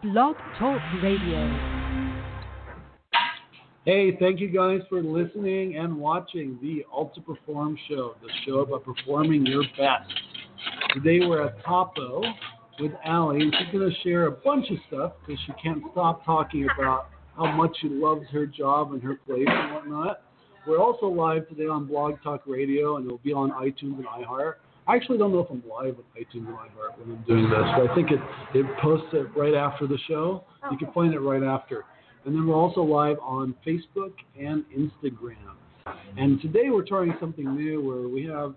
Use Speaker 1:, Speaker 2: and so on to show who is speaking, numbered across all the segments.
Speaker 1: Blog Talk Radio.
Speaker 2: Hey, thank you guys for listening and watching the Ultra Perform Show, the show about performing your best. Today we're at Tappo with Allie, and she's going to share a bunch of stuff because she can't stop talking about how much she loves her job and her place and whatnot. We're also live today on Blog Talk Radio, and it'll be on iTunes and iHeart. I actually don't know if I'm live with iTunes Live iHeart when I'm doing this, but I think it, it posts it right after the show. You can find it right after. And then we're also live on Facebook and Instagram. And today we're trying something new where we have.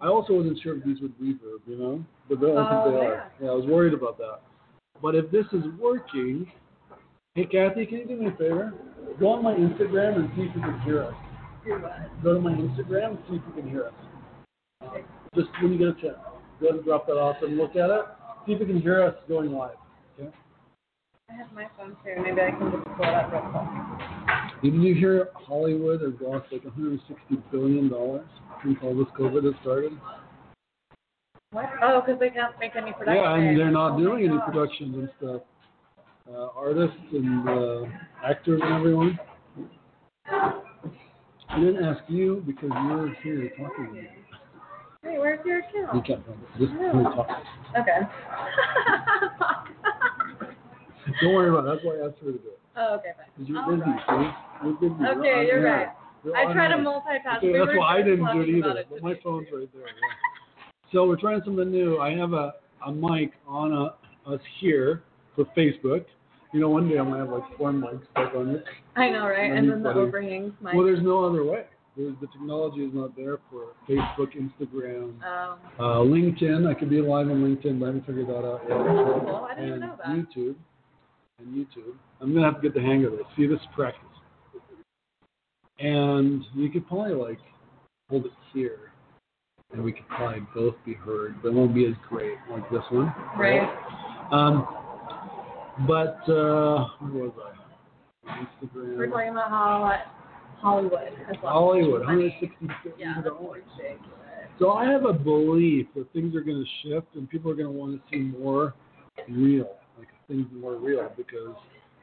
Speaker 2: I also wasn't sure if these would reverb, you know, but I don't
Speaker 3: Oh,
Speaker 2: think they
Speaker 3: yeah.
Speaker 2: are. Yeah, I was worried about that. But if this is working, hey Kathy, can you do me a favor? Go on my Instagram and see if you can hear us. Go to my Instagram and see if you can hear us. Just when you get a chance, go ahead and drop that off and look at it. See if you can hear us going live. Okay.
Speaker 3: I have my phone too. Maybe I can just pull it up real quick.
Speaker 2: Didn't you hear Hollywood has lost like 160 billion dollars since all this COVID has started?
Speaker 3: What? Oh, because they can't make any production.
Speaker 2: Yeah, and they're not
Speaker 3: Oh
Speaker 2: doing any productions and stuff. Uh, artists and uh, actors and everyone. I didn't ask you because you're here talking to me.
Speaker 3: Hey, where's your
Speaker 2: You
Speaker 3: account?
Speaker 2: can't. Just oh. let me talk.
Speaker 3: Okay.
Speaker 2: Don't worry about it. That's why I asked her to do it.
Speaker 3: oh, okay, fine.
Speaker 2: You're busy, see? You're busy. You're
Speaker 3: Okay, you're
Speaker 2: air.
Speaker 3: right.
Speaker 2: You're
Speaker 3: I try to multitask.
Speaker 2: Okay,
Speaker 3: We
Speaker 2: that's why I didn't do it either.
Speaker 3: it
Speaker 2: But my phone's right there. yeah. So we're trying something new. I have a, a mic on a, us here for Facebook. You know, one day I'm gonna have like four mics stuck on it.
Speaker 3: I know, right? And then the overhangs might.
Speaker 2: Well, there's no other way. There's, the technology is not there for Facebook, Instagram,
Speaker 3: um,
Speaker 2: uh, LinkedIn. I could be live on LinkedIn, but I haven't figured that out yet.
Speaker 3: cool. I didn't
Speaker 2: and
Speaker 3: know that.
Speaker 2: YouTube. And YouTube. I'm gonna have to get the hang of this. See, this is practice. And you could probably like hold it here, and we could probably both be heard, but it won't be as great like this one.
Speaker 3: right.
Speaker 2: Um, but uh, where was I? Instagram.
Speaker 3: We're talking about how Hollywood has lost
Speaker 2: Hollywood,
Speaker 3: money.
Speaker 2: 160
Speaker 3: Yeah,
Speaker 2: dollars. So I have a belief that things are going to shift and people are going to want to see more real, like things more real, because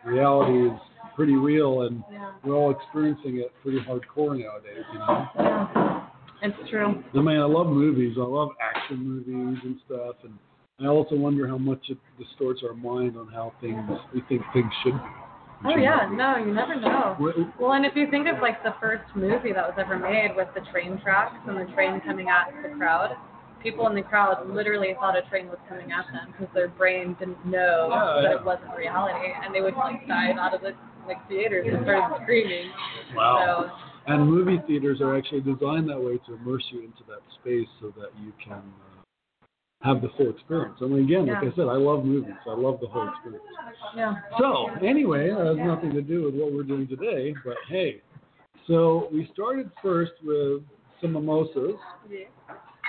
Speaker 2: reality is pretty real and
Speaker 3: Yeah.
Speaker 2: we're all experiencing it pretty hardcore nowadays. You know?
Speaker 3: Yeah. It's true.
Speaker 2: I mean, I love movies. I love action movies and stuff, and I also wonder how much it distorts our mind on how things we think things should be.
Speaker 3: Oh yeah, no, you never know. Well, and if you think of like the first movie that was ever made with the train tracks and the train coming at the crowd, people in the crowd literally thought a train was coming at them because their brain didn't know
Speaker 2: Yeah,
Speaker 3: that
Speaker 2: yeah.
Speaker 3: it wasn't reality, and they would like dive out of the like theaters and start screaming.
Speaker 2: Wow. And movie theaters are actually designed that way to immerse you into that space so that you can uh, have the full experience. I mean, again, like
Speaker 3: Yeah.
Speaker 2: I said, I love movies. I love the whole experience.
Speaker 3: Yeah.
Speaker 2: So, anyway, that has nothing to do with what we're doing today, but hey. So, we started first with some mimosas,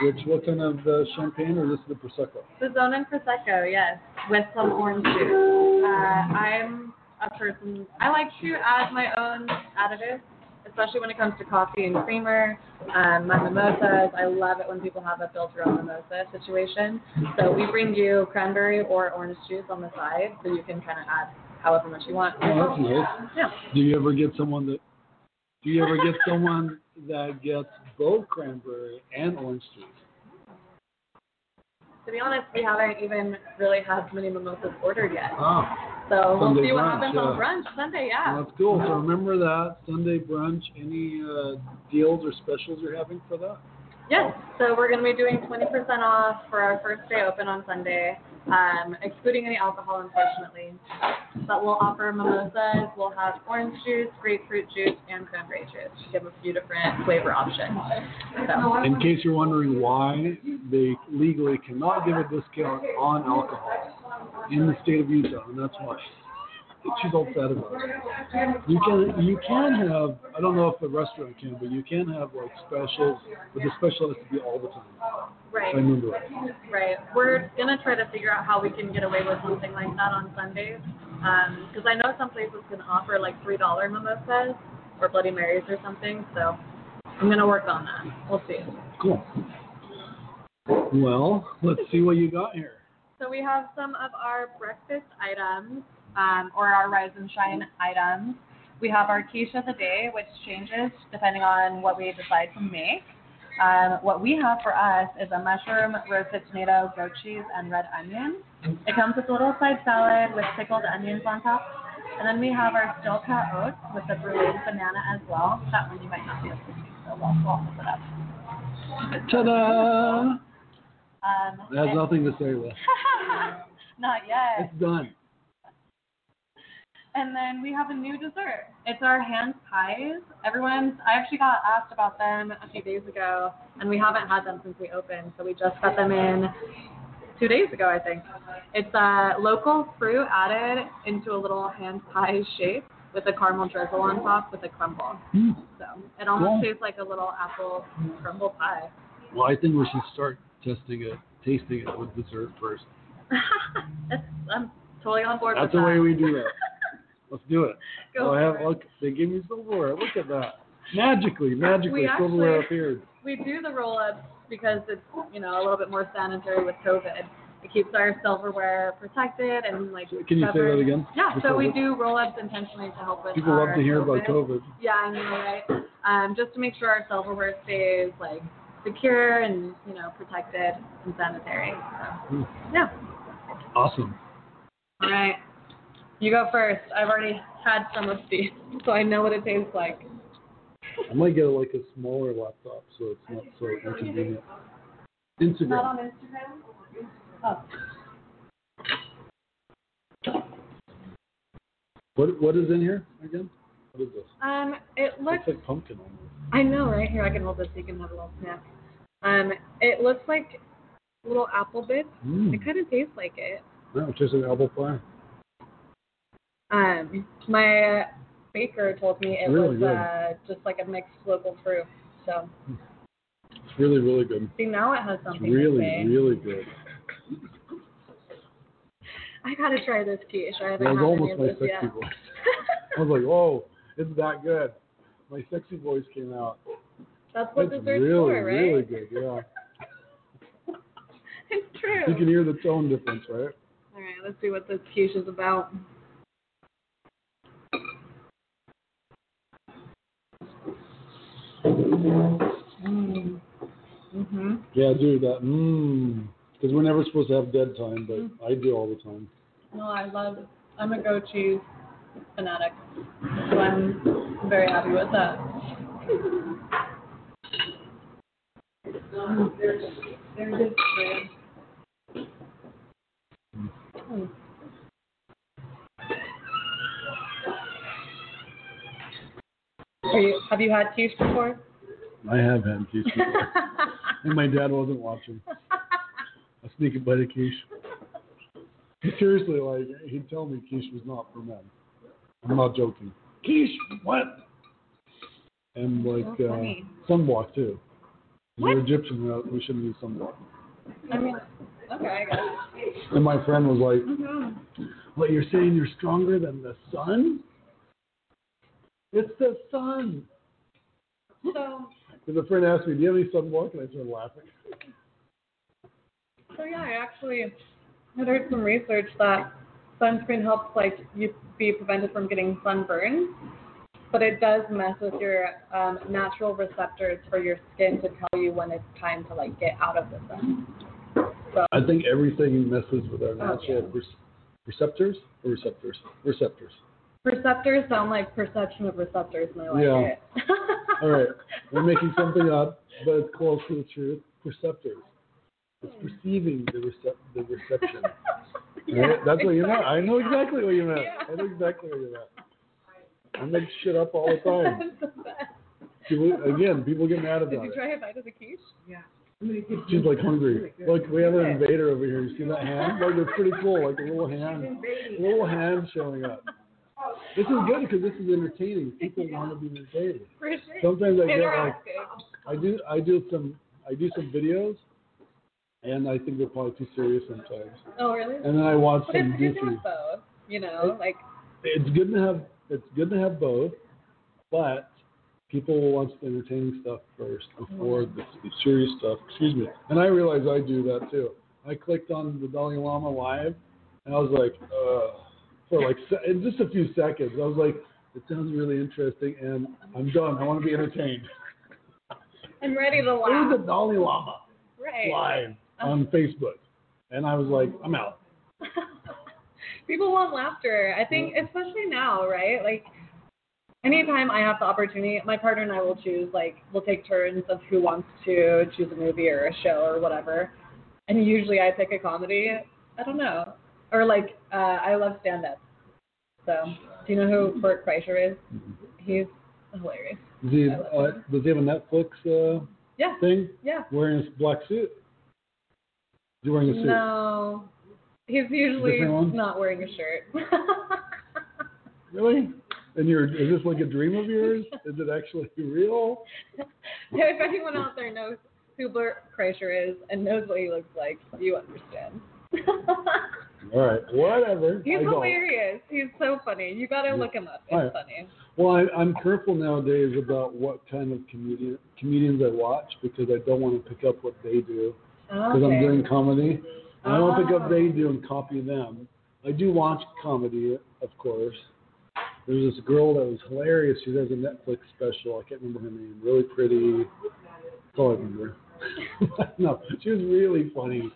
Speaker 2: which, what kind of uh, champagne, or this is the Prosecco?
Speaker 3: The and Prosecco, yes, with some orange juice. Uh, I'm a person, I like to add my own additives, especially when it comes to coffee and creamer. Um, my mimosas, I love it when people have a filter on mimosa situation. So we bring you cranberry or orange juice on the side, so you can kind of add however much you want.
Speaker 2: Oh, that's nice.
Speaker 3: Yeah.
Speaker 2: Do you ever get someone that, do you ever get someone that gets both cranberry and orange juice?
Speaker 3: To be honest, we haven't even really had many mimosas ordered yet.
Speaker 2: Oh.
Speaker 3: So we'll
Speaker 2: Sunday
Speaker 3: see what
Speaker 2: brunch,
Speaker 3: happens
Speaker 2: yeah.
Speaker 3: on brunch Sunday, yeah.
Speaker 2: Well, that's cool. So remember that Sunday brunch. Any uh, deals or specials you're having for that?
Speaker 3: Yes, so we're going to be doing 20% off for our first day open on Sunday, um, excluding any alcohol, unfortunately. But we'll offer mimosas, we'll have orange juice, grapefruit juice, and cranberry juice. We have a few different flavor options. So,
Speaker 2: In case you're wondering why they legally cannot give a discount on alcohol in the state of Utah, and that's why. She's all sad about it. You can you can have I don't know if the restaurant can, but you can have like specials, but the special has to be all the time.
Speaker 3: right,
Speaker 2: I remember right.
Speaker 3: right. We're going to try to figure out how we can get away with something like that on Sundays. Um, because I know some places can offer like $3 mimosas or Bloody Marys or something. So I'm going to work on that. We'll see.
Speaker 2: Cool. Well, let's see what you got here.
Speaker 3: So we have some of our breakfast items, um, or our rise and shine items. We have our quiche of the day, which changes depending on what we decide to make. Um, what we have for us is a mushroom, roasted tomato, goat cheese, and red onion. It comes with a little side salad with pickled onions on top. And then we have our steel cut oats with the brulee banana as well. That one you might not be able to see so well, put it up.
Speaker 2: Ta-da!
Speaker 3: Um,
Speaker 2: It has nothing to say with.
Speaker 3: Not yet.
Speaker 2: It's done.
Speaker 3: And then we have a new dessert. It's our hand pies. Everyone's, I actually got asked about them a few days ago, and we haven't had them since we opened. So we just got them in two days ago, I think. It's a local fruit added into a little hand pie shape with a caramel drizzle on top with a crumble.
Speaker 2: Hmm.
Speaker 3: So it almost
Speaker 2: Cool.
Speaker 3: tastes like a little apple crumble pie.
Speaker 2: Well, I think we should start testing it, tasting it with dessert first.
Speaker 3: I'm totally on board
Speaker 2: That's the
Speaker 3: that.
Speaker 2: way we do that. Let's do it.
Speaker 3: Go
Speaker 2: oh, have
Speaker 3: it.
Speaker 2: look. They gave me silverware. Look at that. Magically, magically,
Speaker 3: We
Speaker 2: silverware
Speaker 3: actually-
Speaker 2: appeared.
Speaker 3: We do the roll ups because it's you know a little bit more sanitary with COVID. It keeps our silverware protected and like.
Speaker 2: Can you say that again?
Speaker 3: Yeah, so we do roll ups intentionally to help with.
Speaker 2: People love to hear about COVID.
Speaker 3: Yeah, I know, right? Um, just to make sure our silverware stays like secure and you know protected and sanitary. So,
Speaker 2: Hmm.
Speaker 3: yeah.
Speaker 2: Awesome.
Speaker 3: All right. You go first. I've already had some of these, so I know what it tastes like.
Speaker 2: I might get like a smaller laptop so it's not so inconvenient. Instagram.
Speaker 3: Not on Instagram. Oh.
Speaker 2: What what is in here again? What is this?
Speaker 3: Um, it looks.
Speaker 2: Looks like pumpkin almost.
Speaker 3: I know, right? Here, I can hold this so you can have a little snack. Um, it looks like little apple bits.
Speaker 2: Mm.
Speaker 3: It kind of tastes like it.
Speaker 2: No, it's just an apple pie.
Speaker 3: Um, my baker told me it
Speaker 2: Really
Speaker 3: was uh, just like a mixed local fruit. So,
Speaker 2: It's really really good.
Speaker 3: see, now it has
Speaker 2: It's
Speaker 3: something
Speaker 2: really
Speaker 3: to
Speaker 2: really good.
Speaker 3: I gotta try this quiche. I haven't had
Speaker 2: almost
Speaker 3: any of this yet.
Speaker 2: I was like, oh, it's that good. My sexy voice came out.
Speaker 3: That's what
Speaker 2: It's
Speaker 3: dessert's
Speaker 2: really
Speaker 3: for, right?
Speaker 2: really good. Yeah.
Speaker 3: it's true.
Speaker 2: You can hear the tone difference, right?
Speaker 3: All right, let's see what this quiche is about. Mm. Mhm.
Speaker 2: Yeah, do that. Mmm. Because we're never supposed to have dead time, but
Speaker 3: Mm.
Speaker 2: I do all the time.
Speaker 3: No, I love. I'm a goat cheese fanatic, so I'm very happy with that. There it is. Are you, have you had quiche before?
Speaker 2: I have had quiche before. and my dad wasn't watching. I sneak it by the quiche. Seriously, like he'd tell me quiche was not for men. I'm not joking. Quiche, what? And like
Speaker 3: So
Speaker 2: uh, sunblock too.
Speaker 3: What?
Speaker 2: We're Egyptian, we shouldn't use sunblock.
Speaker 3: I mean, okay, I guess.
Speaker 2: And my friend was like,
Speaker 3: Mhm.
Speaker 2: "What you're saying? You're stronger than the sun? It's the sun."
Speaker 3: So,
Speaker 2: Because a friend asked me, "Do you have any sunblock?" And I started laughing.
Speaker 3: so yeah, I actually had heard some research that sunscreen helps like you be prevented from getting sunburn, but it does mess with your um, natural receptors for your skin to tell you when it's time to like get out of the sun. So
Speaker 2: I think everything messes with our
Speaker 3: Oh,
Speaker 2: natural
Speaker 3: yeah.
Speaker 2: per- receptors or receptors. Receptors.
Speaker 3: receptors sound like perception of receptors, and I like
Speaker 2: Yeah.
Speaker 3: it.
Speaker 2: All right, we're making something up, but it's close to the truth. Perceptors. It's perceiving the recep- the reception.
Speaker 3: Yeah,
Speaker 2: Right? That's what you meant. I know exactly what you meant.
Speaker 3: Yeah.
Speaker 2: I know exactly what you meant. I make shit up all the time.
Speaker 3: That's the best.
Speaker 2: People, again, people get mad
Speaker 3: Did
Speaker 2: about
Speaker 3: you
Speaker 2: it.
Speaker 3: try a bite of the quiche? Yeah.
Speaker 2: She's like hungry. Like we have an invader over here. You see that hand? Like it's pretty cool. Like a little hand, a little hand showing up. This is good because this is entertaining. People want to be entertained.
Speaker 3: For sure.
Speaker 2: Sometimes I get like I do I do some I do some videos, and I think they're probably too serious sometimes.
Speaker 3: Oh, really?
Speaker 2: And then I watch
Speaker 3: But it's
Speaker 2: some
Speaker 3: good to
Speaker 2: goofy.
Speaker 3: have both, you know, like
Speaker 2: It's good to have it's good to have both, but people will watch the entertaining stuff first before the, the serious stuff. Excuse me. And I realize I do that too. I clicked on the Dalai Lama live, and I was like, uh, for like se- in just a few seconds, I was like, it sounds really interesting, and I'm done. I want to be entertained.
Speaker 3: I'm ready to
Speaker 2: It was the Dalai Lama
Speaker 3: Right.
Speaker 2: live on Facebook, and I was like, I'm out.
Speaker 3: People want laughter. I think, especially now, right? Like, anytime I have the opportunity, my partner and I will choose, like, we'll take turns of who wants to choose a movie or a show or whatever. And usually I pick a comedy. I don't know. Or, like, uh, I love stand up. So, do you know who Bert Kreischer is? He's hilarious.
Speaker 2: Does he, uh, does he have a Netflix uh,
Speaker 3: Yeah.
Speaker 2: thing?
Speaker 3: Yeah.
Speaker 2: Wearing his black suit? Wearing a suit?
Speaker 3: No. He's usually not wearing a shirt.
Speaker 2: Really? And you're, is this like a dream of yours? Is it actually real?
Speaker 3: if anyone out there knows who Bert Kreischer is and knows what he looks like, you understand.
Speaker 2: All right, whatever.
Speaker 3: He's
Speaker 2: I don't.
Speaker 3: hilarious. He's so funny. You gotta look him up. It's
Speaker 2: Alright.
Speaker 3: funny.
Speaker 2: Well, I, I'm careful nowadays about what kind of comedian, comedians I watch because I don't want to pick up what they do because I'm doing comedy. I don't pick up they do and copy them. I do watch comedy, of course. There's this girl that was hilarious. She has a Netflix special. I can't remember her name. Really pretty. That's all I remember. no, she was really funny,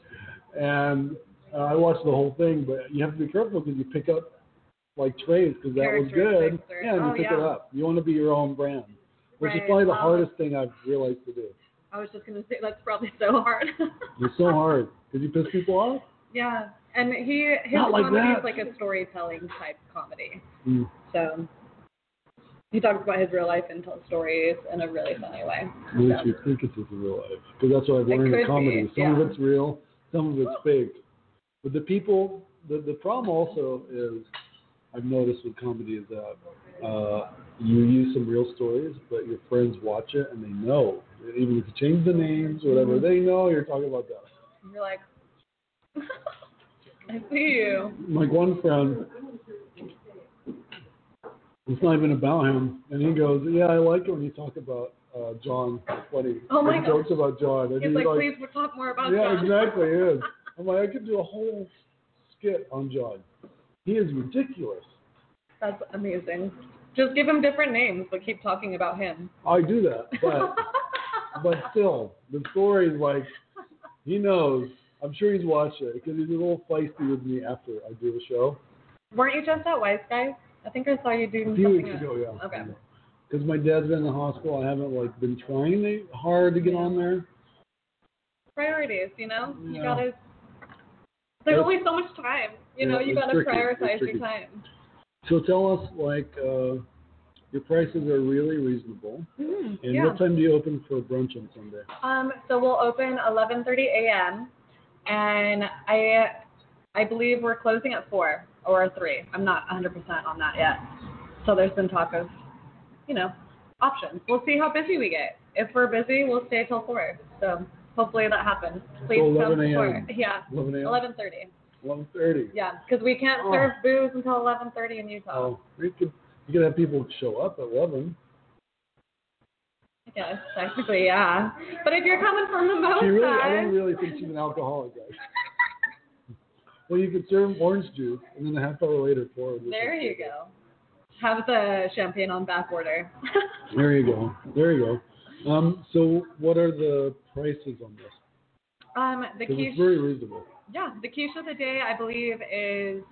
Speaker 2: and uh, I watched the whole thing. But you have to be careful because you pick up like traits because that was good.
Speaker 3: Or-
Speaker 2: Yeah, and you
Speaker 3: oh,
Speaker 2: pick it up. You want to be your own brand, which is probably the
Speaker 3: Um,
Speaker 2: hardest thing I've realized to do.
Speaker 3: I was just gonna say that's probably so hard.
Speaker 2: It's so hard Did you piss people off.
Speaker 3: yeah. And he his
Speaker 2: Not like
Speaker 3: comedy
Speaker 2: that.
Speaker 3: is like a storytelling type comedy.
Speaker 2: Mm.
Speaker 3: So he talks about his real life and tells stories in a really funny way.
Speaker 2: At least
Speaker 3: So-
Speaker 2: you think it's in real life. Because that's what I've learned in comedy.
Speaker 3: be,
Speaker 2: Some
Speaker 3: yeah.
Speaker 2: of it's real, some of it's fake. But the people, the, the problem also is, I've noticed with comedy is that uh, you use some real stories, but your friends watch it and they know. Even if you change the names or whatever,
Speaker 3: Mhm.
Speaker 2: they know you're talking about that.
Speaker 3: And you're like, I see you.
Speaker 2: Like one friend, it's not even about him, and he goes, "Yeah, I like it when you talk about uh, John. It's funny.
Speaker 3: Oh my
Speaker 2: He jokes about John." And
Speaker 3: He's
Speaker 2: he's
Speaker 3: like, please we'll talk more about
Speaker 2: Yeah,
Speaker 3: John.
Speaker 2: Yeah, exactly. It is. I'm like, I could do a whole skit on John. He is ridiculous.
Speaker 3: That's amazing. Just give him different names, but keep talking about him.
Speaker 2: I do that, but but still, the story is like he knows. I'm sure he's watched it because he's a little feisty with me after I do the show.
Speaker 3: Weren't you just at Wise Guys? I think I saw you doing
Speaker 2: A few
Speaker 3: something.
Speaker 2: weeks
Speaker 3: else.
Speaker 2: ago, yeah.
Speaker 3: Okay.
Speaker 2: Because my dad's been in the hospital, I haven't like been trying to- hard to get on there.
Speaker 3: Priorities, you know? You gotta. There's
Speaker 2: That's-
Speaker 3: only so much time. You know, you gotta
Speaker 2: tricky.
Speaker 3: Prioritize your time.
Speaker 2: So tell us, like, uh, your prices are really reasonable.
Speaker 3: Mm,
Speaker 2: And
Speaker 3: yeah.
Speaker 2: what time do you open for brunch on Sunday?
Speaker 3: Um, so we'll open 11:30 a.m. and I, I believe we're closing at four or three. I'm not 100% on that yet. So there's been talk of, you know, options. We'll see how busy we get. If we're busy, we'll stay till four. So hopefully that happens. Please
Speaker 2: So
Speaker 3: come
Speaker 2: 11 a.m.
Speaker 3: before. Yeah,
Speaker 2: 11 a.m.
Speaker 3: 11:30.
Speaker 2: 11:30.
Speaker 3: Yeah, because we can't
Speaker 2: Oh.
Speaker 3: serve booze until 11:30 in Utah.
Speaker 2: Oh, you could you could have people show up at 11.
Speaker 3: Yes, technically, yeah. But if you're coming from the most
Speaker 2: She really, I don't really think she's an alcoholic, guys. well, you could serve orange juice, and then a half hour later pour. it.
Speaker 3: there you go. Have the champagne on back order.
Speaker 2: There you go. There you go. Um, so what are the prices on this?
Speaker 3: um, the quiche,
Speaker 2: it's very reasonable.
Speaker 3: yeah, the quiche of the day I believe is,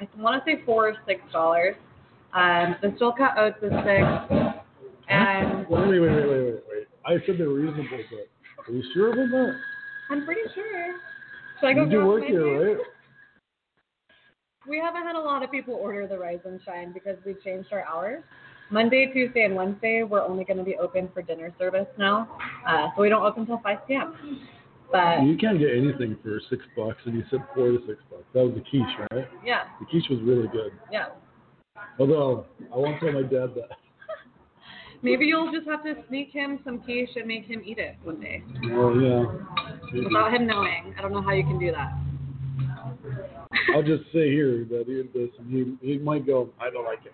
Speaker 3: I want to say four or six dollars. Um, the steel cut oats is six, and
Speaker 2: Wait, wait, wait, wait, wait, wait, wait. I said they were reasonable, but are you sure about that?
Speaker 3: I'm pretty sure. Should I go
Speaker 2: You do
Speaker 3: grab
Speaker 2: work here, right?
Speaker 3: We haven't had a lot of people order the Rise and Shine because we've changed our hours. Monday, Tuesday, and Wednesday, we're only going to be open for dinner service now. Uh, so we don't open until 5 p.m. But
Speaker 2: You can't get anything for six bucks, and you said four to six bucks. That was the quiche, right?
Speaker 3: yeah,
Speaker 2: The quiche was really good.
Speaker 3: yeah.
Speaker 2: Although I won't tell my dad that.
Speaker 3: Maybe you'll just have to sneak him some quiche and make him eat it one day
Speaker 2: Oh yeah. Maybe.
Speaker 3: without him knowing. I don't know how you can do that.
Speaker 2: I'll just say here that he did this, and he he might go. I don't like it.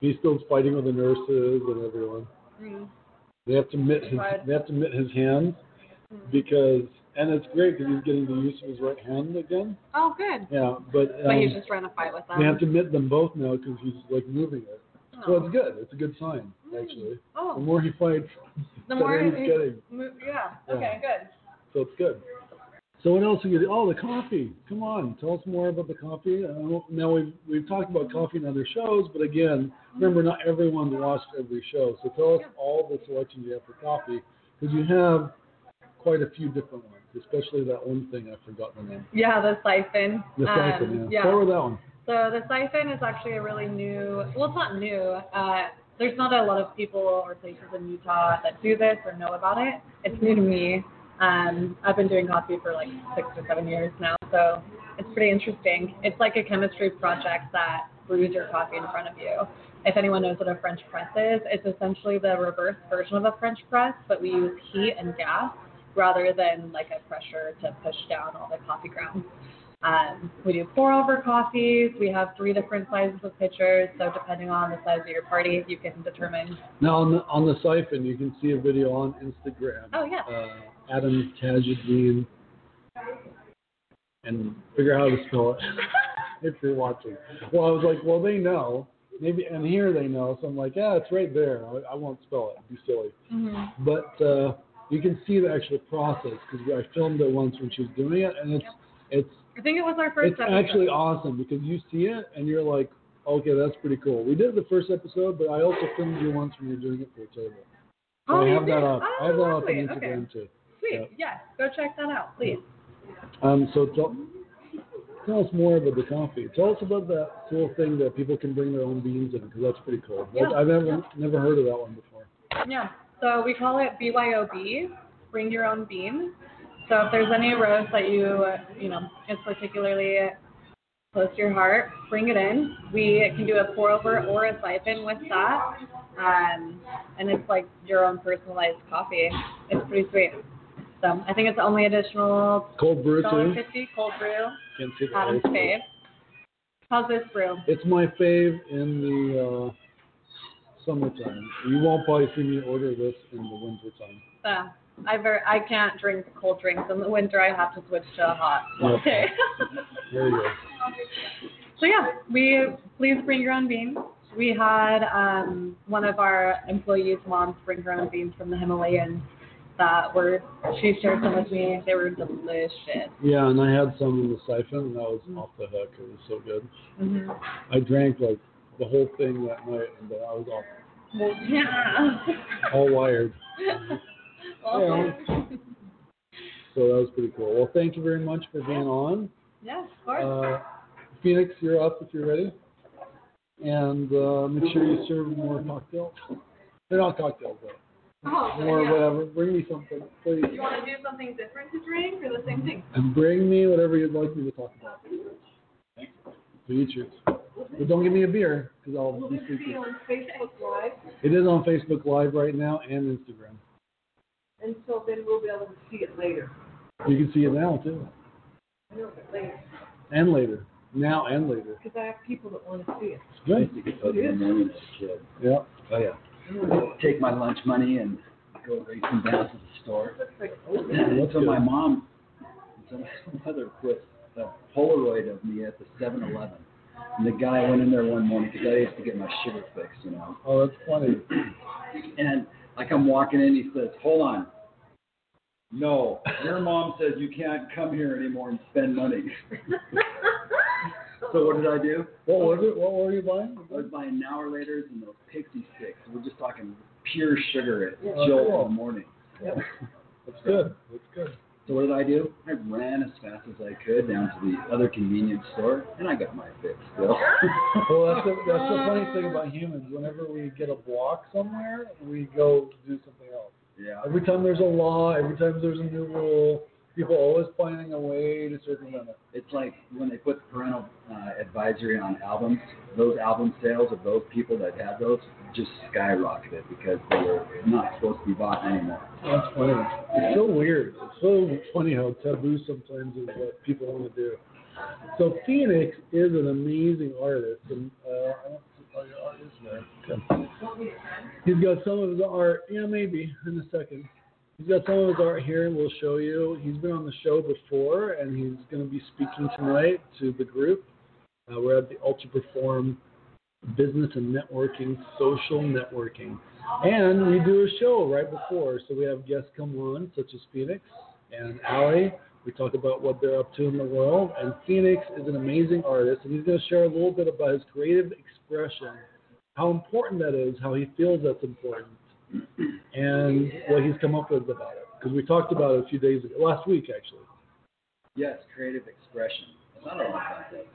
Speaker 2: He's still fighting with the nurses and everyone.
Speaker 3: Mm.
Speaker 2: They have to mitt his they have to mitt his hands
Speaker 3: Mm.
Speaker 2: because and it's great because he's getting the use of his right hand again.
Speaker 3: Oh, good.
Speaker 2: Yeah, but
Speaker 3: But he's
Speaker 2: um,
Speaker 3: just trying to fight with them.
Speaker 2: they have to mitt them both now because he's like moving it. So
Speaker 3: Oh.
Speaker 2: it's good. It's a good sign actually. The
Speaker 3: Oh,
Speaker 2: more he fights,
Speaker 3: the more
Speaker 2: he's
Speaker 3: he-
Speaker 2: getting.
Speaker 3: mo- yeah.
Speaker 2: Yeah.
Speaker 3: Okay, good.
Speaker 2: So it's good. So what else are you? Oh, the coffee. Come on, tell us more about the coffee. Don't, now we've we've talked about coffee in other shows, but again, remember not everyone's watched every show. So tell us all the selections you have for coffee because you have quite a few different ones, especially that one thing I forgot the name.
Speaker 3: Yeah, the siphon.
Speaker 2: The
Speaker 3: Um,
Speaker 2: siphon. yeah. Start with that one.
Speaker 3: So the siphon is actually a really new. Well, it's not new. Uh, there's not a lot of people or places in Utah that do this or know about it. It's new to me. Um, I've been doing coffee for like six or seven years now, so it's pretty interesting. It's like a chemistry project that brews your coffee in front of you. If anyone knows what a French press is, it's essentially the reverse version of a French press, but we use heat and gas rather than like a pressure to push down all the coffee grounds. Um, we do pour over coffees. We have three different sizes of pitchers, so depending on the size of your party, you can determine.
Speaker 2: Now on the on the siphon, you can see a video on Instagram.
Speaker 3: Oh yeah.
Speaker 2: uh, Adam Tageldin, and figure out how to spell it if you're watching. Well, I was like, well, they know. Maybe, and here they know. So I'm like, yeah, it's right there. I, I won't spell it. It'd be silly.
Speaker 3: hmm
Speaker 2: But uh, you can see the actual process because I filmed it once when she was doing it, and it's it's
Speaker 3: I think it was our first
Speaker 2: it's
Speaker 3: episode.
Speaker 2: actually awesome because you see it and you're like, okay, that's pretty cool. We did the first episode, but I also filmed you once when you were doing it for a table. So
Speaker 3: Oh,
Speaker 2: I have that up.
Speaker 3: Oh,
Speaker 2: I have that up on. Instagram
Speaker 3: Okay.
Speaker 2: too.
Speaker 3: Sweet.
Speaker 2: Yeah.
Speaker 3: Yes. Go check that out, please.
Speaker 2: Um, so tell, tell us more about the coffee. Tell us about that cool thing that people can bring their own beans in because that's pretty cool.
Speaker 3: Yeah.
Speaker 2: I've never never heard of that one before.
Speaker 3: Yeah. So we call it BYOB, bring your own bean. So if there's any roast that you, you know, is particularly close to your heart, bring it in. We can do a pour over or a siphon with that. Um, and it's like your own personalized coffee. It's pretty sweet. So I think it's the only additional
Speaker 2: Cold brew too.
Speaker 3: fifty cold brew.
Speaker 2: Can't see the
Speaker 3: Adam's fave. How's this brew?
Speaker 2: It's my fave in the uh, summertime. You won't probably see me order this in the wintertime.
Speaker 3: Uh, I ver- I can't drink cold drinks in the winter. I have to switch to a hot latte.
Speaker 2: There you go.
Speaker 3: so yeah, we please bring your own beans. We had um, one of our employees' moms bring her own beans from the Himalayas that were she shared some with me. They were delicious.
Speaker 2: Yeah, and I had some in the siphon, and that was off the hook. It was so good.
Speaker 3: hmm
Speaker 2: I drank like the whole thing that night, and I was all,
Speaker 3: Well, yeah.
Speaker 2: all wired.
Speaker 3: well,
Speaker 2: So that was pretty cool. Well, thank you very much for being on.
Speaker 3: yeah, of course.
Speaker 2: Uh, Phoenix, you're up if you're ready. And uh, make sure you serve more cocktails. They're not cocktails, though.
Speaker 3: oh,
Speaker 2: More
Speaker 3: yeah.
Speaker 2: whatever. Bring me something, please.
Speaker 3: You want to do something different to drink or the same thing?
Speaker 2: And bring me whatever you'd like me to talk about. So you choose. But don't give me a beer, because I'll
Speaker 4: Will
Speaker 2: be
Speaker 4: this be on Facebook Live?
Speaker 2: It is on Facebook Live right now and Instagram.
Speaker 4: And so then we'll be able to see it later.
Speaker 2: You can see it now, too.
Speaker 4: No, but later.
Speaker 2: And later. Now and later.
Speaker 4: Because I have people that want to see it.
Speaker 2: Good.
Speaker 5: used to get those in the morning as a kid.
Speaker 2: Yeah.
Speaker 5: Oh yeah. Mm-hmm. Take my lunch money and go racing down to the store.
Speaker 4: Looks like,
Speaker 2: That's
Speaker 5: so my
Speaker 2: good.
Speaker 5: mom, so my mother put a Polaroid of me at the 7-Eleven. And the guy went in there one morning because I used to get my sugar fix, you know.
Speaker 2: Oh, that's funny.
Speaker 5: And I come walking in, he says, "Hold on." No, your mom says you can't come here anymore and spend money. so what did I do?
Speaker 2: What was it? What were you buying?
Speaker 5: I was buying Now or Later's and those Pixy Stix. We're just talking pure sugar at
Speaker 2: Yeah.
Speaker 5: Jolt
Speaker 2: Cool.
Speaker 5: in the oh, morning. Yeah.
Speaker 2: That's good. That's good.
Speaker 5: So what did I do? I ran as fast as I could down to the other convenience store, and I got my fix still.
Speaker 2: Well, that's the, that's the funny thing about humans. Whenever we get a block somewhere, we go do something else.
Speaker 5: yeah.
Speaker 2: Every time there's a law, every time there's a new rule, people always finding a way to circumvent it.
Speaker 5: It's like when they put parental uh, advisory on albums, those album sales of those people that had those just skyrocketed because they were not supposed to be bought anymore.
Speaker 2: That's funny. It's so weird. It's so funny how taboo sometimes is what people want to do. So Phoenix is an amazing artist, and uh, I don't see all your art is there. Okay. He's got some of his art. Yeah, maybe in a second. He's got some of his art here, and we'll show you. He's been on the show before, and he's going to be speaking tonight to the group. Uh, we're at the Ultra Perform Business and Networking, Social Networking. And we do a show right before, so we have guests come on, such as Phoenix and Allie. We talk about what they're up to in the world. And Phoenix is an amazing artist, and he's going to share a little bit about his creative expression, how important that is, how he feels that's important, and what he's come up with about it. Because we talked about it a few days ago, last week actually.
Speaker 5: Yes, creative expression. Thought a lot about that.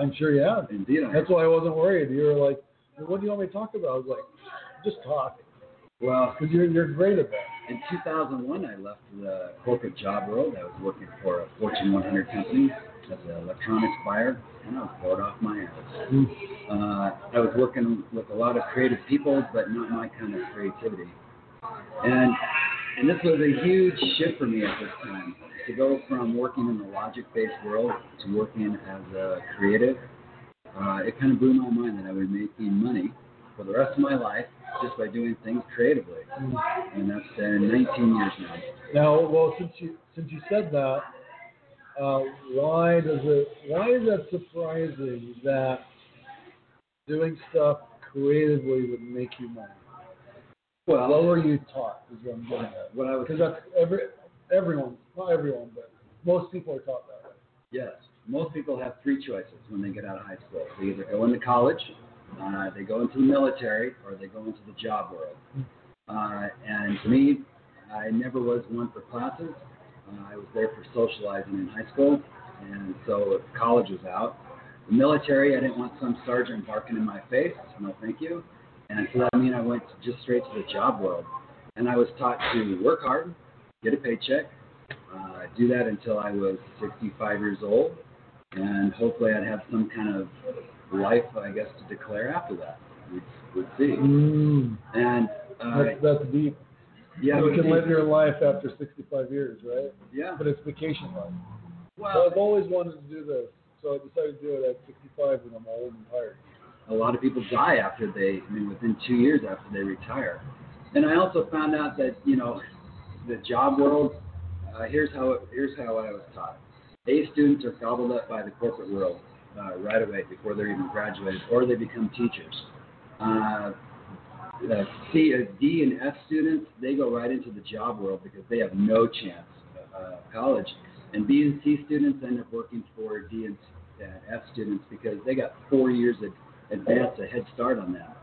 Speaker 2: I'm sure you have.
Speaker 5: Indeed, I
Speaker 2: That's why I wasn't worried. You were like, well, "What do you want me to talk about?" I was like, "Just talk,"
Speaker 5: Well,
Speaker 2: because you're you're great at that.
Speaker 5: in 2001, I left the corporate job world. I was working for a Fortune 100 company as an electronics buyer, and I was bored off my ass. Uh, I was working with a lot of creative people, but not my kind of creativity. And and this was a huge shift for me at this time to go from working in the logic-based world to working as a creative. Uh, it kind of blew my mind that I would be making money for the rest of my life just by doing things creatively, and that's been 19 years now.
Speaker 2: Now, well, since you since you said that, uh, why does it? Why is that surprising that doing stuff creatively would make you money?
Speaker 5: Well,
Speaker 2: What were you taught? Is what I'm getting at.
Speaker 5: what I was
Speaker 2: Because that's every everyone, not everyone, but most people are taught that way.
Speaker 5: Yes. Most people have three choices when they get out of high school. They either go into college, uh, they go into the military, or they go into the job world. Uh, and to me, I never was one for classes. Uh, I was there for socializing in high school, and so college was out. The military, I didn't want some sergeant barking in my face. No, thank you. And so that meant I went just straight to the job world. And I was taught to work hard, get a paycheck, uh, do that until I was 65 years old, and hopefully I'd have some kind of life, I guess, to declare after that. We'd, we'd see.
Speaker 2: Mm,
Speaker 5: And uh,
Speaker 2: that's, that's deep.
Speaker 5: Yeah,
Speaker 2: you
Speaker 5: we'd
Speaker 2: can live your life after 65 years, right?
Speaker 5: yeah.
Speaker 2: But it's vacation life. So
Speaker 5: Well,
Speaker 2: I've always wanted to do this, so I decided to do it at 65 when I'm old and tired.
Speaker 5: a lot of people die after they, I mean, within two years after they retire. And I also found out that you know, the job world. Uh, here's how it, here's how I was taught. A students are gobbled up by the corporate world uh, right away before they're even graduated, or they become teachers. Uh, uh, C, uh, and F students, they go right into the job world because they have no chance uh, college. And B and C students end up working for D and uh, F students because they got four years of advance, a head start on that.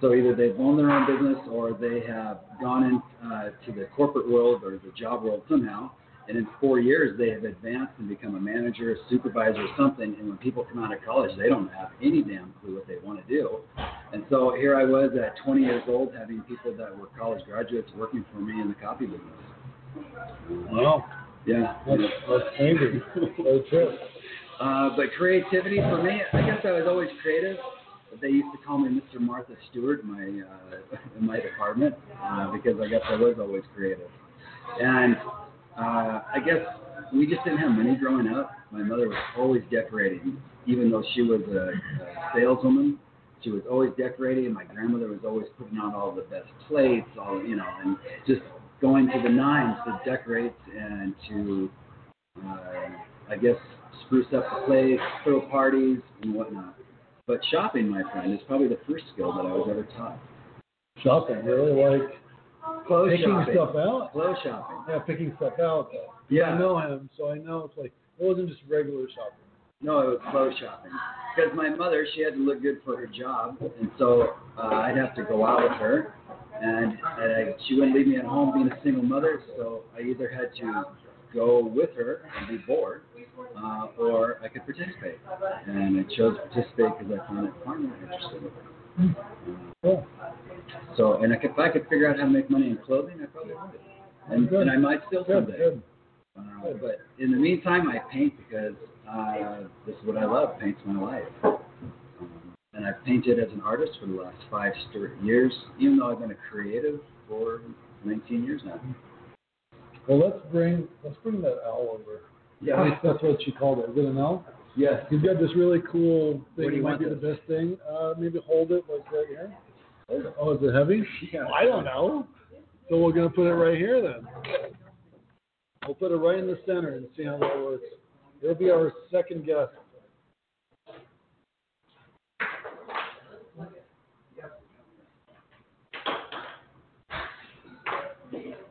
Speaker 5: So either they've owned their own business or they have gone into uh, the corporate world or the job world somehow, and in four years they have advanced and become a manager, a supervisor, or something. And when people come out of college, they don't have any damn clue what they want to do. And so here I was at 20 years old, having people that were college graduates working for me in the coffee business.
Speaker 2: Wow.
Speaker 5: Yeah,
Speaker 2: That's. That's it.
Speaker 5: Uh, but creativity for me, I guess I was always creative. They used to call me Mr. Martha Stewart in my uh, in my department uh, because I guess I was always creative. And uh, I guess we just didn't have money growing up. My mother was always decorating, even though she was a, a saleswoman. She was always decorating, my grandmother was always putting out all the best plates, all you know, and just going to the nines to decorate and to, uh, I guess, spruce up the place, throw parties and whatnot. But shopping, my friend, is probably the first skill that I was ever taught.
Speaker 2: Shopping, really? Like
Speaker 5: Clothes
Speaker 2: picking
Speaker 5: shopping.
Speaker 2: stuff out?
Speaker 5: Clothes shopping.
Speaker 2: Yeah, picking stuff out. Though.
Speaker 5: Yeah.
Speaker 2: I know him, so I know it's like, it wasn't just regular shopping.
Speaker 5: No, it was clothes shopping. Because my mother, she had to look good for her job, and so uh, I'd have to go out with her, and, and I, she wouldn't leave me at home being a single mother, so I either had to go with her and be bored, uh, or I could participate. And I chose to participate because I found it far more interesting.
Speaker 2: Cool.
Speaker 5: So, and if I could figure out how to make money in clothing, I probably would. And,
Speaker 2: Good.
Speaker 5: and I might still
Speaker 2: Good,
Speaker 5: someday.
Speaker 2: good.
Speaker 5: Uh, but in the meantime, I paint because uh, this is what I love. Paint's my life. Um, and I've painted as an artist for the last five years, even though I've been a creative for 19 years now.
Speaker 2: Well, let's bring let's bring that owl over. At least that's what she called it. Is it an owl?
Speaker 5: Yes.
Speaker 2: He's got this really cool thing.
Speaker 5: do
Speaker 2: It
Speaker 5: you
Speaker 2: might
Speaker 5: want
Speaker 2: be the best thing. Uh, maybe hold it like right here. Oh, is it heavy?
Speaker 5: Yeah.
Speaker 2: I don't know. So we're gonna put it right here then. We'll put it right in the center and see how that works. It'll be our second guest.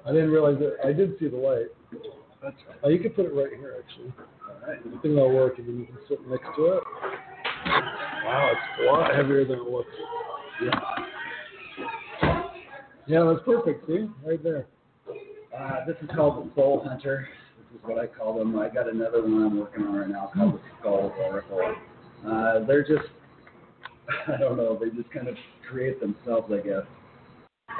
Speaker 2: I didn't realize that. I did see the light.
Speaker 5: That's
Speaker 2: Oh, you can put it right here, actually.
Speaker 5: all right.
Speaker 2: I think that'll work, and then you can sit next to it. Wow, it's a lot heavier than it looks.
Speaker 5: Yeah.
Speaker 2: Yeah, that's perfect. See, right there.
Speaker 5: Uh, this is called the Soul Hunter. This is what I call them. I got another one I'm working on right now called the Skull Oracle. Uh, they're just, I don't know, they just kind of create themselves, I guess.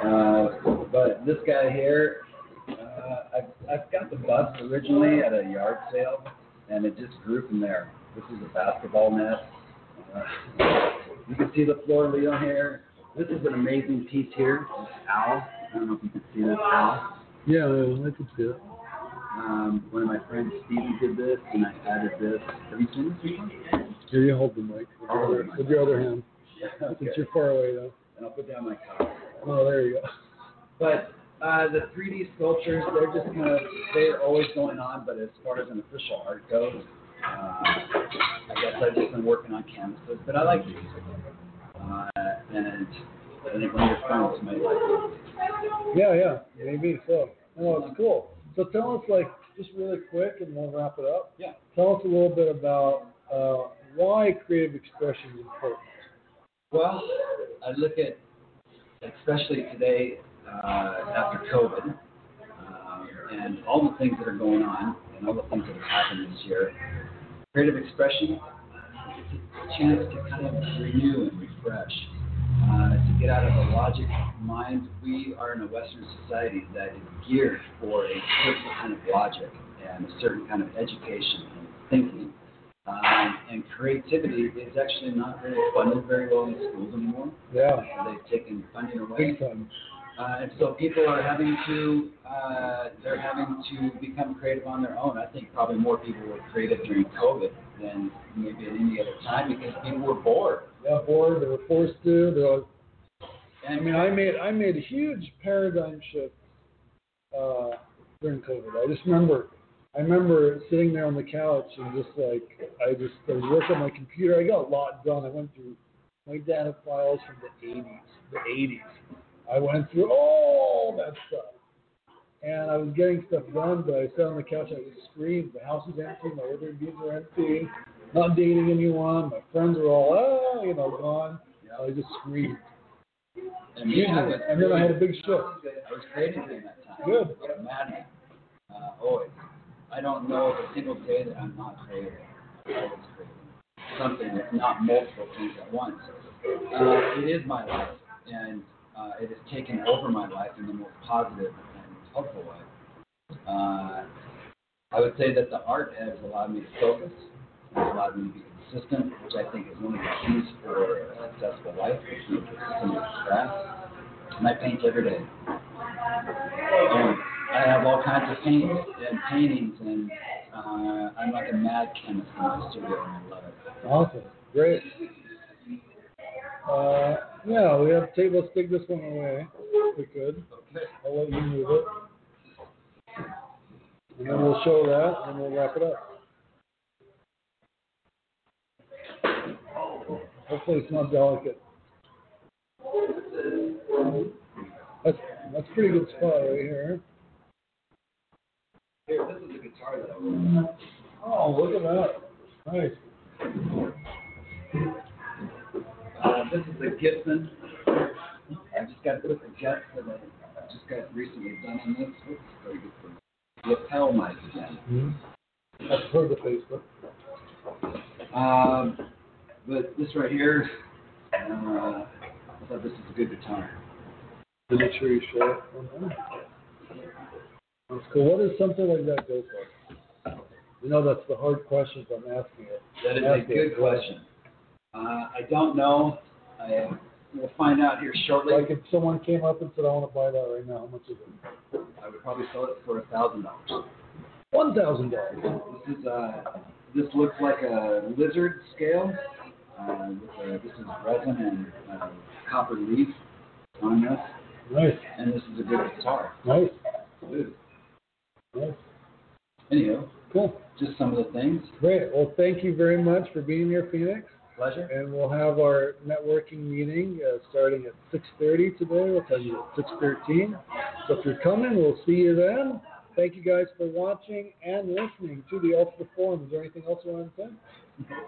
Speaker 5: Uh, but this guy here, uh, I've, I've got the bust originally at a yard sale, and it just grew from there. This is a basketball net. Uh, you can see the floor Leo here. This is an amazing piece here. This owl. I don't know if you can see this owl.
Speaker 2: Yeah, I can see it.
Speaker 5: Um, one of my friends, Stevie, did this, and I added this. Have you seen this before?
Speaker 2: Here, you hold the mic with
Speaker 5: I'll
Speaker 2: your other, with your other hand.
Speaker 5: Yeah, okay.
Speaker 2: Since you're far away, though.
Speaker 5: And I'll put down my cup.
Speaker 2: Oh, there you go.
Speaker 5: But uh, the 3D sculptures, they're just kind of, they're always going on, but as far as an official art goes, uh, I guess I've just been working on canvases, but I like these. Uh, and I think one of your friends might like it.
Speaker 2: Yeah, yeah, maybe so. Oh, it's cool. So tell us, like, just really quick, and we'll wrap it up.
Speaker 5: Yeah.
Speaker 2: Tell us a little bit about uh, why creative expression is important.
Speaker 5: Well, I look at, especially today uh, after COVID, um, and all the things that are going on, and all the things that have happened this year. Creative expression, it's a chance to kind of renew and refresh, uh, to get out of the logic mind. We are in a Western society that is geared for a certain kind of logic and a certain kind of education and thinking. Um, and creativity is actually not really funded very well in schools anymore.
Speaker 2: Yeah,
Speaker 5: They've taken funding away.
Speaker 2: big time.
Speaker 5: Uh, and so people are having to, uh, they're having to become creative on their own. I think probably more people were creative during COVID than maybe at any other time because people were bored.
Speaker 2: Yeah, bored. They were forced to. They're like,
Speaker 5: And
Speaker 2: I mean, I made I made a huge paradigm shift uh, during COVID. I just remember, I remember sitting there on the couch and just like I just I was working on my computer. I got a lot done. I went through my data files from the 80s, the 80s. I went through all that stuff, and I was getting stuff done. But I sat on the couch. I just screamed. The house is empty. My Airbnbs are empty. Not dating anyone. My friends are all ah, you know, gone. I just screamed.
Speaker 5: I was
Speaker 2: And then I had a big shift.
Speaker 5: I was creative during that time.
Speaker 2: Good.
Speaker 5: Like a madman. Uh, always. I don't know of a single day that I'm not creative. Always creative. Something that's not multiple things at once. Uh, it is my life, and uh, it has taken over my life in the most positive helpful way. Uh, I would say that the art has allowed me to focus, has allowed me to be consistent, which I think is one of the keys for a successful life, which is consistent craft. And I paint every day. And I have all kinds of paints and paintings, and uh, I'm like a mad chemist in my studio, and I love it.
Speaker 2: Awesome. Great. Uh, yeah, we have tape. Let's take this one away. We could.
Speaker 5: Okay.
Speaker 2: I'll let you move it. And then we'll show that, and we'll wrap it up. Hopefully it's not delicate. That's that's a pretty good spot right here.
Speaker 5: Here, this is the guitar that I wrote.
Speaker 2: Oh, look at that. Nice.
Speaker 5: Uh, this is the Gibson. I just got to put the jets that I just got recently done on this. Oops, very good for lapel mic again.
Speaker 2: That's per the Facebook.
Speaker 5: Um, but this right here, uh, I thought this is a good guitar.
Speaker 2: Did make sure you show it. That's cool. What does something like that go for? You know, that's the hard questions I'm asking it.
Speaker 5: That is a
Speaker 2: Ask it.
Speaker 5: good question. Uh, I don't know. I will find out here shortly.
Speaker 2: Like if someone came up and said, I want to buy that right now, how much is it?
Speaker 5: I would probably sell it for a thousand dollars.
Speaker 2: One thousand dollars.
Speaker 5: This is uh, this looks like a lizard scale. Uh, with a, this is resin and uh, copper leaf on this.
Speaker 2: Nice,
Speaker 5: and this is a good guitar.
Speaker 2: nice,
Speaker 5: Good.
Speaker 2: nice.
Speaker 5: Anyhow,
Speaker 2: Cool.
Speaker 5: just some of the things.
Speaker 2: Great. Well, thank you very much for being here, Phoenix.
Speaker 5: Pleasure.
Speaker 2: And we'll have our networking meeting uh, starting at 6:30 today. We'll tell you at 6:13. So if you're coming, we'll see you then. Thank you guys for watching and listening to the Ultra Perform. Is there anything else you want to say?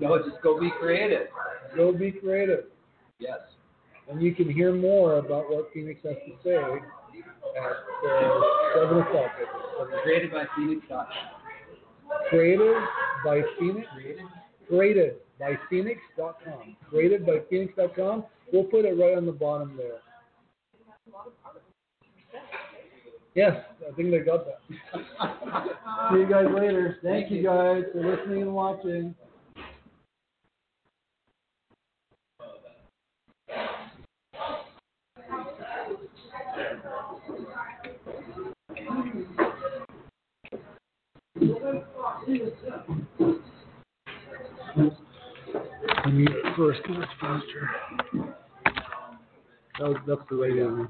Speaker 5: No, just go be creative.
Speaker 2: Go be creative.
Speaker 5: Yes.
Speaker 2: And you can hear more about what Phoenix has to say at uh, 7 o'clock.
Speaker 5: Created by Phoenix.
Speaker 2: Created by Phoenix. Created by Phoenix.com. Created by Phoenix.com. We'll put it right on the bottom there. Yes, I think they got that. See you guys later. Thank you guys for listening and watching. I need it first because it's faster. That was, that's the radio.